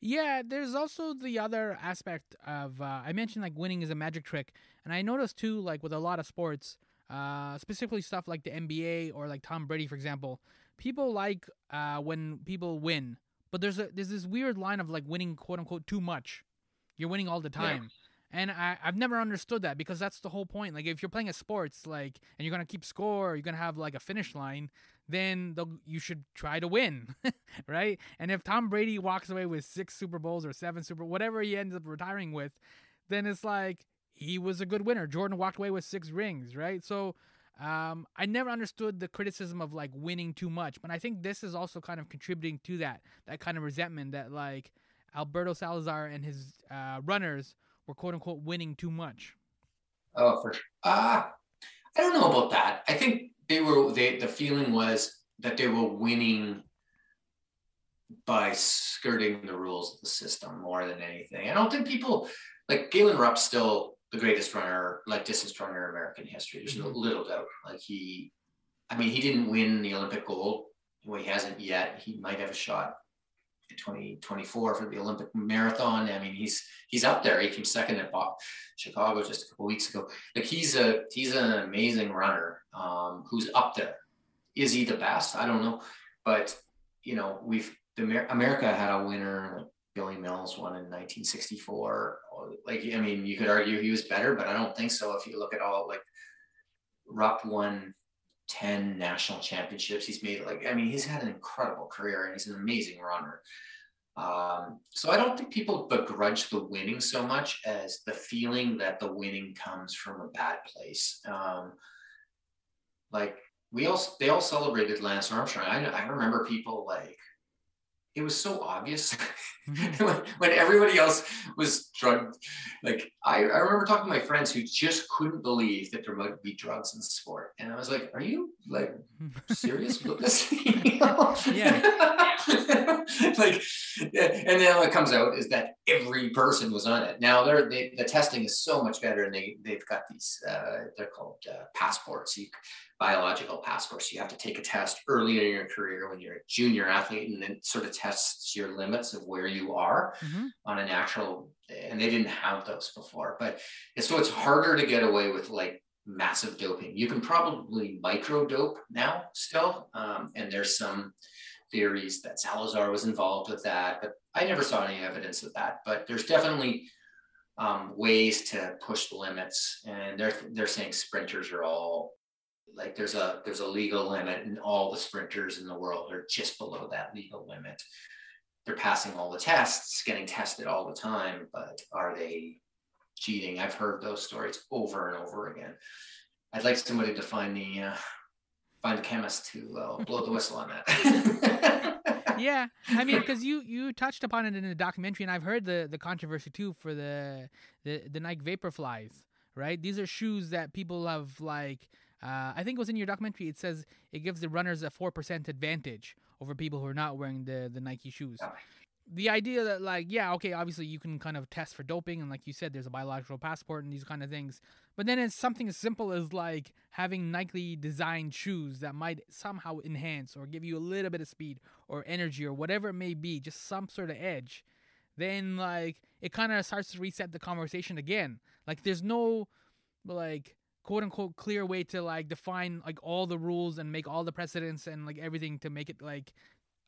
Yeah, there's also the other aspect of uh, I mentioned like winning is a magic trick, and I noticed too like with a lot of sports, uh, specifically stuff like the NBA or like Tom Brady for example, people like uh, when people win, but there's a there's this weird line of like winning quote unquote too much, you're winning all the time. Yeah. And I, I've never understood that because that's the whole point. Like, if you're playing a sports, like, and you're gonna keep score, you're gonna have like a finish line then you should try to win, right? And if Tom Brady walks away with six Super Bowls or seven Super, whatever he ends up retiring with, then it's like he was a good winner. Jordan walked away with six rings, right? So um, I never understood the criticism of like winning too much, but I think this is also kind of contributing to that that kind of resentment that like Alberto Salazar and his uh, runners were quote unquote winning too much. Oh, for sure. Uh, I don't know about that. I think they were they the feeling was that they were winning by skirting the rules of the system more than anything. I don't think people like Galen Rupp's still the greatest runner, like distance runner in American history. There's no mm-hmm. little doubt. Like he, I mean, he didn't win the Olympic gold. Well, he hasn't yet. He might have a shot 2024 for the Olympic marathon. I mean, he's he's up there. He came second at Chicago just a couple weeks ago. Like he's a he's an amazing runner um, who's up there. Is he the best? I don't know, but you know, we've the America had a winner. Billy Mills won in 1964. Like, I mean, you could argue he was better, but I don't think so. If you look at all like Rupp won 10 national championships. He's made like, I mean, he's had an incredible career and he's an amazing runner. Um, so I don't think people begrudge the winning so much as the feeling that the winning comes from a bad place. Um, like we all, they all celebrated Lance Armstrong. I, I remember people like it was so obvious mm-hmm. when, everybody else was drugged. Like I, I remember talking to my friends who just couldn't believe that there might be drugs in sport, and I was like, "Are you like serious with this?" yeah. like, and then what comes out is that every person was on it. Now they're they, the testing is so much better, and they they've got these uh, they're called uh, passports. You biological passports. You have to take a test early in your career when you're a junior athlete, and then sort of tests your limits of where you are mm-hmm. on a natural. And they didn't have those before, but so it's harder to get away with like massive doping. You can probably micro dope now still, um, and there's some theories that Salazar was involved with that, but I never saw any evidence of that. But there's definitely um, ways to push the limits, and they're they're saying sprinters are all like there's a there's a legal limit and all the sprinters in the world are just below that legal limit. They're passing all the tests getting tested all the time but are they cheating? I've heard those stories over and over again. I'd like somebody to find the uh, find a chemist to uh, blow the whistle on that. Yeah i mean because you you touched upon it in the documentary and i've heard the the controversy too for the the the nike vaporflies right? These are shoes that people have like uh, I think it was in your documentary. It says it gives the runners a four percent advantage over people who are not wearing the the Nike shoes. The idea that like yeah okay obviously you can kind of test for doping and like you said there's a biological passport and these kind of things, but then it's something as simple as like having Nike designed shoes that might somehow enhance or give you a little bit of speed or energy or whatever it may be, just some sort of edge. Then like it kind of starts to reset the conversation again. Like there's no like quote unquote clear way to like define like all the rules and make all the precedents and like everything to make it like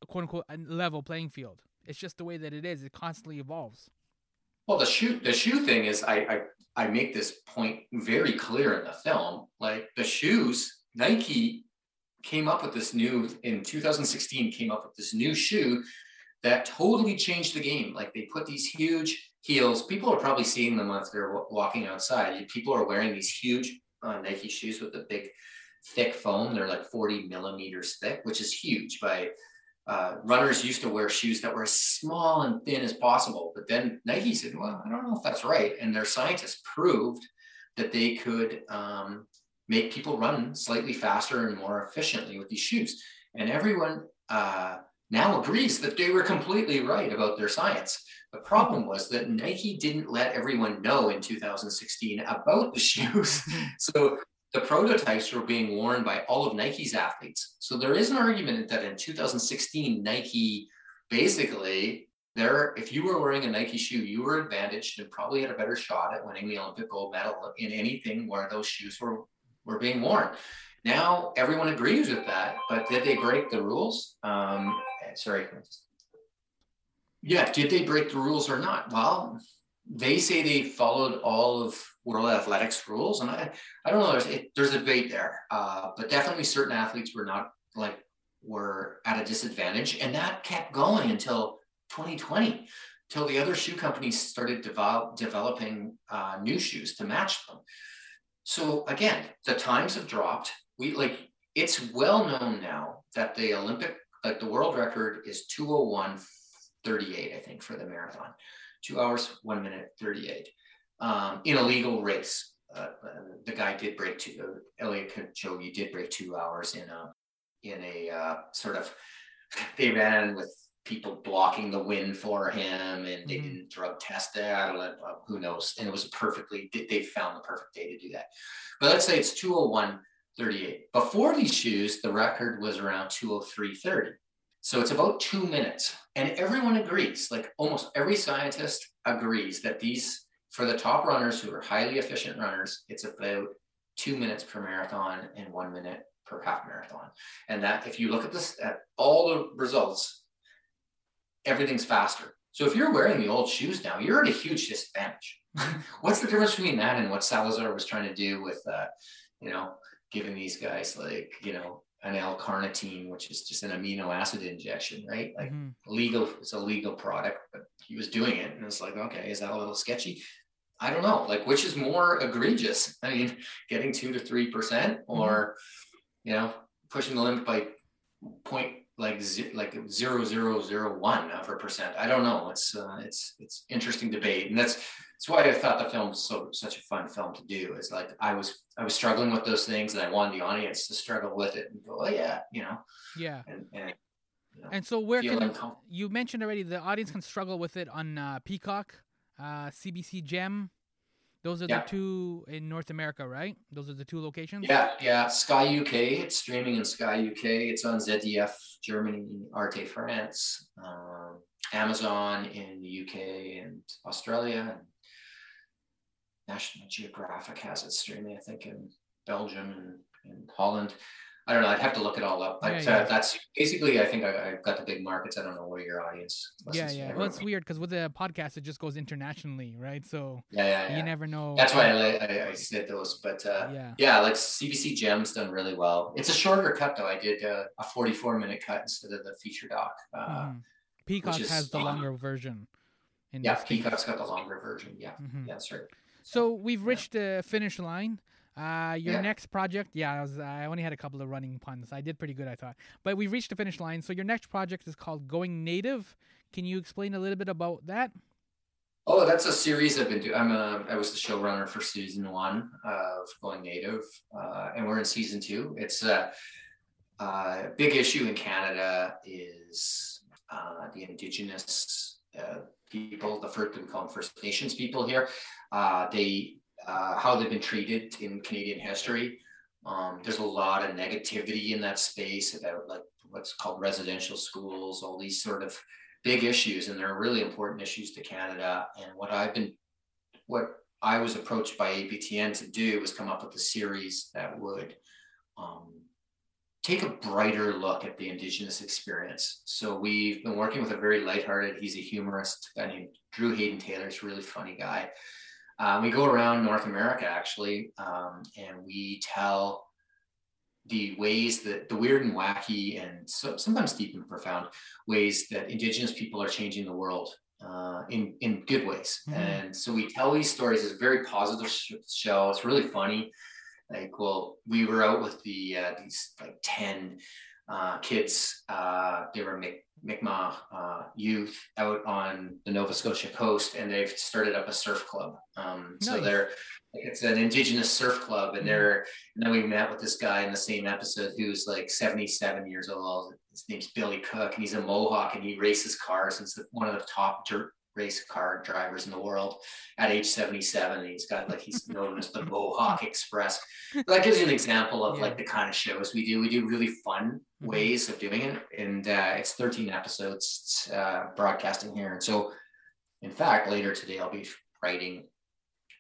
a quote unquote level playing field. It's just the way that it is. It constantly evolves. Well, the shoe the shoe thing is I I, I make this point very clear in the film. Like the shoes, Nike came up with this new in 2016 came up with this new shoe that totally changed the game. Like they put these huge heels. People are probably seeing them if they're walking outside. People are wearing these huge uh, Nike shoes with the big, thick foam. They're like 40 millimeters thick, which is huge. By uh, runners used to wear shoes that were as small and thin as possible. But then Nike said, "Well, I don't know if that's right," and their scientists proved that they could um, make people run slightly faster and more efficiently with these shoes. And everyone uh, now agrees that they were completely right about their science. The problem was that Nike didn't let everyone know in 2016 about the shoes. so the prototypes were being worn by all of Nike's athletes. So there is an argument that in 2016, Nike basically there, if you were wearing a Nike shoe, you were advantaged and probably had a better shot at winning the Olympic gold medal in anything where those shoes were were being worn. Now everyone agrees with that, but did they break the rules? Um, sorry. Yeah, did they break the rules or not? Well, they say they followed all of World Athletics rules, and I, I don't know. There's it, there's a debate there, uh, but definitely certain athletes were not like were at a disadvantage, and that kept going until 2020, till the other shoe companies started develop, developing uh, new shoes to match them. So again, the times have dropped. We like it's well known now that the Olympic, like the world record is 201 38, I think, for the marathon. Two hours, one minute, 38 um, in a legal race. Uh, the guy did break two, uh, Eliud Kipchoge did break two hours in a, in a uh, sort of, they ran with people blocking the wind for him and they mm-hmm. didn't drug test it. I don't know, uh, who knows. And it was perfectly, they found the perfect day to do that. But let's say it's 201 38. Before these shoes, the record was around 203 30. So it's about two minutes. And everyone agrees, like almost every scientist agrees that these, for the top runners who are highly efficient runners, it's about two minutes per marathon and one minute per half marathon. And that if you look at this at all the results, everything's faster. So if you're wearing the old shoes now, you're at a huge disadvantage. What's the difference between that and what Salazar was trying to do with, uh, you know, giving these guys like, you know, an L-carnitine, which is just an amino acid injection, right? Like mm-hmm. legal, it's a legal product, but he was doing it, and it's like, okay, is that a little sketchy? I don't know. Like, which is more egregious? I mean, getting two to three percent, or mm-hmm. you know, pushing the limit by point like like zero zero zero one of a percent. I don't know. It's uh, it's it's interesting debate, and that's that's why I thought the film was so such a fun film to do. Is like I was I was struggling with those things, and I wanted the audience to struggle with it and go, oh yeah, you know, yeah. And and, you know, and so where can you mentioned already the audience can struggle with it on uh, Peacock, uh, CBC Gem. Those are yeah. the two in North America, right? Those are the two locations. Yeah, yeah. Sky UK, it's streaming in Sky UK. It's on ZDF Germany, Arte France, um, Amazon in the UK and Australia. And National Geographic has it streaming, I think, in Belgium and, and Holland. I don't know. I'd have to look it all up, but yeah, yeah. Uh, that's basically. I think I, have got the big markets. I don't know where your audience. Yeah, yeah. Well, it's weird because with the podcast, it just goes internationally, right? So yeah, yeah, yeah. you never know. That's why I, I, I said those, but uh, yeah, yeah. Like CBC Gem's done really well. It's a shorter cut though. I did uh, a 44 minute cut instead of the feature doc. Uh, mm. Peacock is, has the longer version. yeah, Peacock's got the longer version. Yeah, mm-hmm. yeah, that's right. So we've reached the finish line. Uh, your yeah. next project, yeah, I, was, I only had a couple of running puns. I did pretty good, I thought. But we've reached the finish line. So your next project is called Going Native. Can you explain a little bit about that? Oh, that's a series I've been doing. I'm a, I was the showrunner for season one of Going Native, uh, and we're in season two. It's a, a big issue in Canada is uh, the Indigenous uh, people, the first we call them First Nations people here. Uh, they uh, how they've been treated in Canadian history. Um, there's a lot of negativity in that space about like what's called residential schools, all these sort of big issues, and they're really important issues to Canada. And what I've been, what I was approached by APTN to do was come up with a series that would um, take a brighter look at the Indigenous experience. So we've been working with a very lighthearted, he's a humorist, guy named Drew Hayden Taylor. He's a really funny guy. Uh, we go around North America actually, um, and we tell the ways that the weird and wacky and so, sometimes deep and profound ways that indigenous people are changing the world uh, in in good ways. Mm-hmm. And so we tell these stories. It's a very positive sh- show. It's really funny. Like, well, we were out with the uh, these like ten uh, kids. Uh, they were Mi'kmaq uh, youth out on the Nova Scotia coast, and they've started up a surf club. Um, nice. So they're it's an indigenous surf club, and mm-hmm. they're and then we met with this guy in the same episode who's like 77 years old. His name's Billy Cook, and he's a Mohawk, and he races cars. And he's one of the top dirt race car drivers in the world at age 77 and he's got like he's known as the mohawk express. That gives you an example of yeah. like the kind of shows we do. We do really fun mm-hmm. ways of doing it and uh, it's 13 episodes uh, broadcasting here. And so in fact later today i'll be writing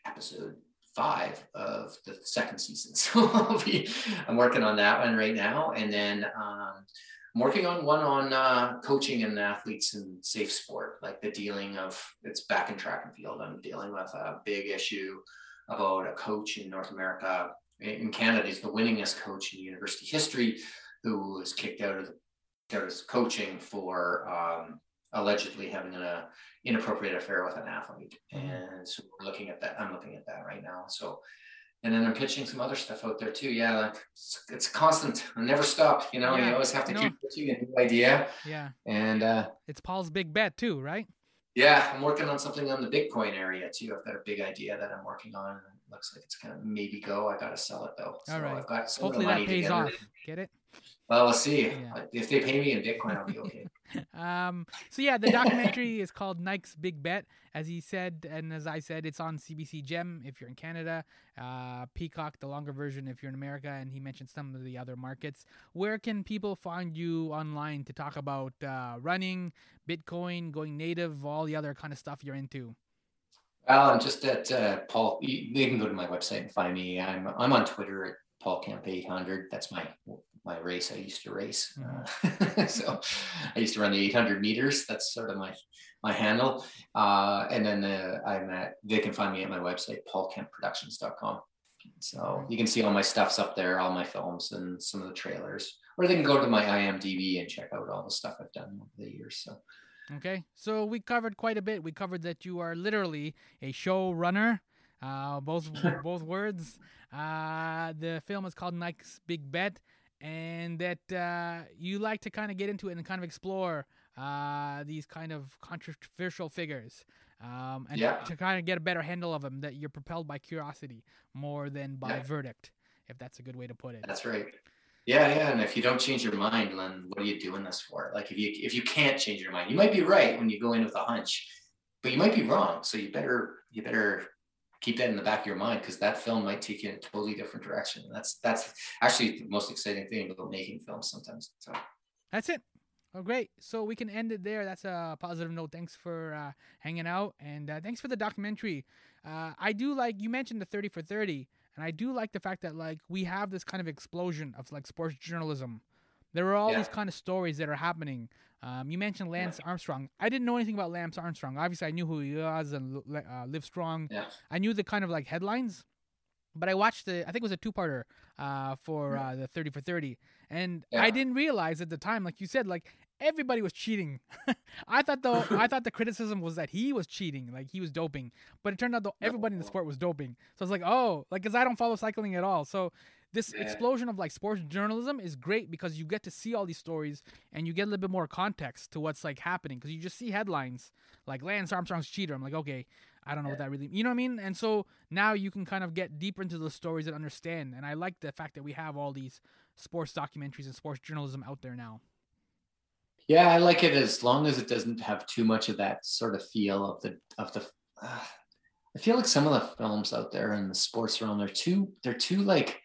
episode five of the second season. So i'll be i'm working on that one right now. And then um, I'm working on one on uh, coaching and athletes in safe sport, like the dealing of it's back in track and field. I'm dealing with a big issue about a coach in North America. In Canada, he's the winningest coach in university history, who was kicked out of the, of coaching for um, allegedly having an uh, inappropriate affair with an athlete. Mm-hmm. And so we're looking at that. I'm looking at that right now. So and then I'm pitching some other stuff out there too. Yeah, like it's, it's constant. I never stop. You know, yeah, you always have to keep pitching a new idea. Yeah. And uh, it's Paul's big bet too, right? Yeah, I'm working on something on the Bitcoin area too. I've got a big idea that I'm working on. It looks like it's gonna maybe go. I gotta sell it though. So All right. I've got hopefully that pays off. Get it? Well, we'll see. Yeah. If they pay me in Bitcoin, I'll be okay. um, so yeah, the documentary is called Nike's Big Bet. As he said, and as I said, it's on CBC Gem if you're in Canada, uh, Peacock, the longer version if you're in America, and he mentioned some of the other markets. Where can people find you online to talk about uh, running, Bitcoin, going native, all the other kind of stuff you're into? Well, I'm just at uh, Paul. You, can go to my website and find me. I'm I'm on Twitter at Paul Kemp 800. That's my my race I used to race. Mm-hmm. Uh, so I used to run the 800 meters. That's sort of my my handle. Uh, and then uh, I'm at they can find me at my website paulkempproductions.com. So you can see all my stuffs up there, all my films and some of the trailers, or they can go to my IMDb and check out all the stuff I've done over the years. So. Okay, so we covered quite a bit. We covered that you are literally a show runner, uh, both both words. Uh, the film is called Nike's Big Bet and that uh, you like to kind of get into it and kind of explore uh, these kind of controversial figures um, and yeah. to kind of get a better handle of them that you're propelled by curiosity more than by yeah. verdict if that's a good way to put it that's right yeah yeah and if you don't change your mind then what are you doing this for like if you if you can't change your mind you might be right when you go in with a hunch but you might be wrong so you better you better keep that in the back of your mind because that film might take you in a totally different direction. And that's that's actually the most exciting thing about making films sometimes. So that's it. Oh, great. So we can end it there. That's a positive note. Thanks for uh, hanging out and uh, thanks for the documentary. Uh, I do like you mentioned the 30 for 30, and I do like the fact that like we have this kind of explosion of like sports journalism. There are all yeah. these kind of stories that are happening um, you mentioned Lance yeah. Armstrong. I didn't know anything about Lance Armstrong. Obviously, I knew who he was and uh, Live Strong. Yeah. I knew the kind of like headlines, but I watched the. I think it was a two-parter uh, for uh, the Thirty for Thirty, and. I didn't realize at the time, like you said, like everybody was cheating. I thought though, I thought the criticism was that he was cheating, like he was doping, but it turned out though everybody in the sport was doping. So it's like, oh, like because I don't follow cycling at all, so this yeah. explosion of like sports journalism is great because you get to see all these stories and you get a little bit more context to what's like happening because you just see headlines like Lance Armstrong's cheater. I'm like, okay, I don't know yeah. what that really, you know what I mean? And so now you can kind of get deeper into the stories and understand. And I like the fact that we have all these sports documentaries and sports journalism out there now. Yeah, I like it as long as it doesn't have too much of that sort of feel of the of the. Uh, I feel like some of the films out there in the sports realm they're too they're too like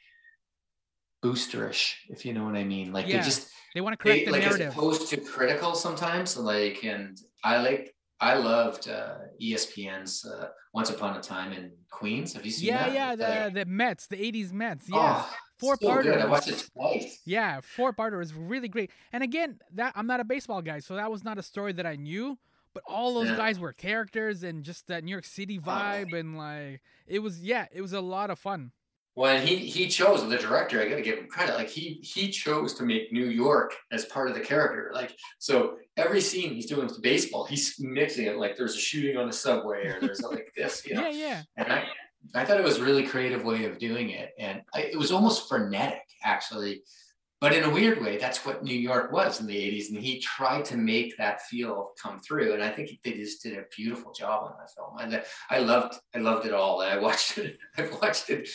boosterish, if you know what I mean. Like yeah. they just they want to correct they, the like narrative. as opposed to critical sometimes. Like and I like I loved uh, ESPN's uh, Once Upon a Time in Queens. Have you seen yeah, that? Yeah, yeah, the the Mets, the '80s Mets. Yeah, oh, four so parter. I watched it twice. Yeah, four parter is really great. And again, that I'm not a baseball guy, so that was not a story that I knew. But all those yeah. guys were characters and just that New York City oh, vibe, oh. and like it was, yeah, it was a lot of fun. When he he chose the director i gotta give him credit like he he chose to make new york as part of the character like so every scene he's doing with baseball he's mixing it like there's a shooting on the subway or there's like this you know yeah, yeah. and i i thought it was a really creative way of doing it and I, it was almost frenetic actually but in a weird way that's what new york was in the 80s and he tried to make that feel come through and i think they just did a beautiful job on that film. And i loved i loved it all. I watched it i watched it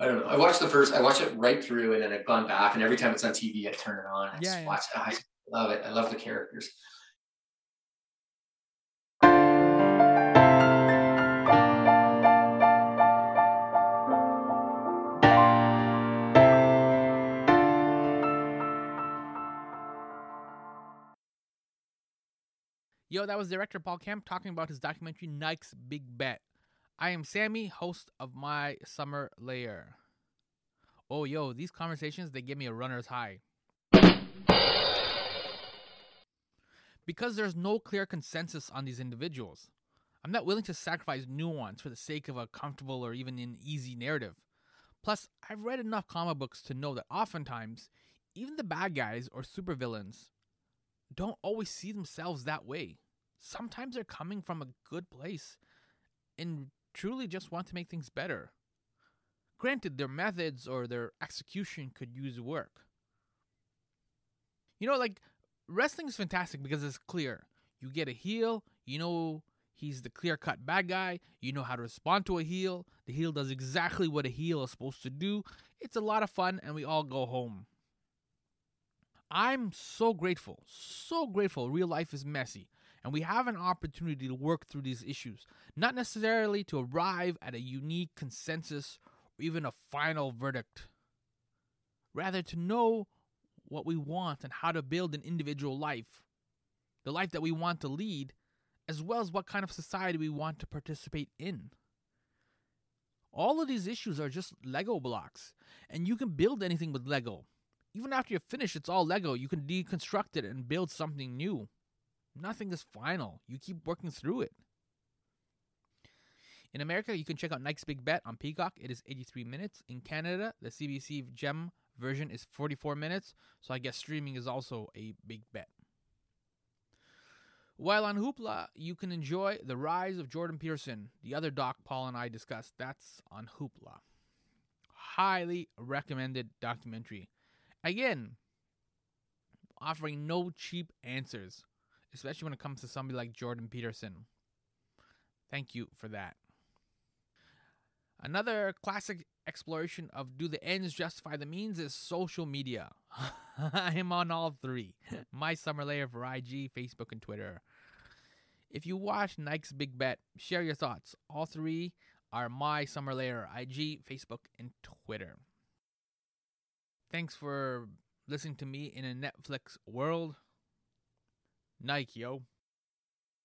i don't know i watched the first i watched it right through and then i've gone back and every time it's on tv i turn it on and Yeah, just yeah. watch it. I love it. I love the characters Yo, that was director Paul Kemp talking about his documentary Nike's Big Bet. I am Sammy, host of My Summer Lair. Oh, yo, these conversations, they give me a runner's high. Because there's no clear consensus on these individuals. I'm not willing to sacrifice nuance for the sake of a comfortable or even an easy narrative. Plus, I've read enough comic books to know that oftentimes, even the bad guys or supervillains don't always see themselves that way. Sometimes they're coming from a good place and truly just want to make things better. Granted, their methods or their execution could use work. You know, like, wrestling is fantastic because it's clear. You get a heel, you know he's the clear cut bad guy, you know how to respond to a heel. The heel does exactly what a heel is supposed to do. It's a lot of fun, and we all go home. I'm so grateful, so grateful real life is messy and we have an opportunity to work through these issues, not necessarily to arrive at a unique consensus or even a final verdict. Rather, to know what we want and how to build an individual life, the life that we want to lead, as well as what kind of society we want to participate in. All of these issues are just Lego blocks, and you can build anything with Lego even after you're finished, it's all Lego. You can deconstruct it and build something new. Nothing is final. You keep working through it. In America, you can check out Nike's Big Bet on Peacock. It is 83 minutes. In Canada, the CBC Gem version is 44 minutes, so I guess streaming is also a big bet. While on Hoopla, you can enjoy The Rise of Jordan Peterson, the other doc Paul and I discussed. That's on Hoopla. Highly recommended documentary. Again, offering no cheap answers, especially when it comes to somebody like Jordan Peterson. Thank you for that. Another classic exploration of do the ends justify the means is social media. I am on all three my summer lair for IG, Facebook, and Twitter. If you watch Nike's Big Bet, share your thoughts. All three are my summer lair IG, Facebook, and Twitter. Thanks for listening to me in a Netflix world. Nike, yo.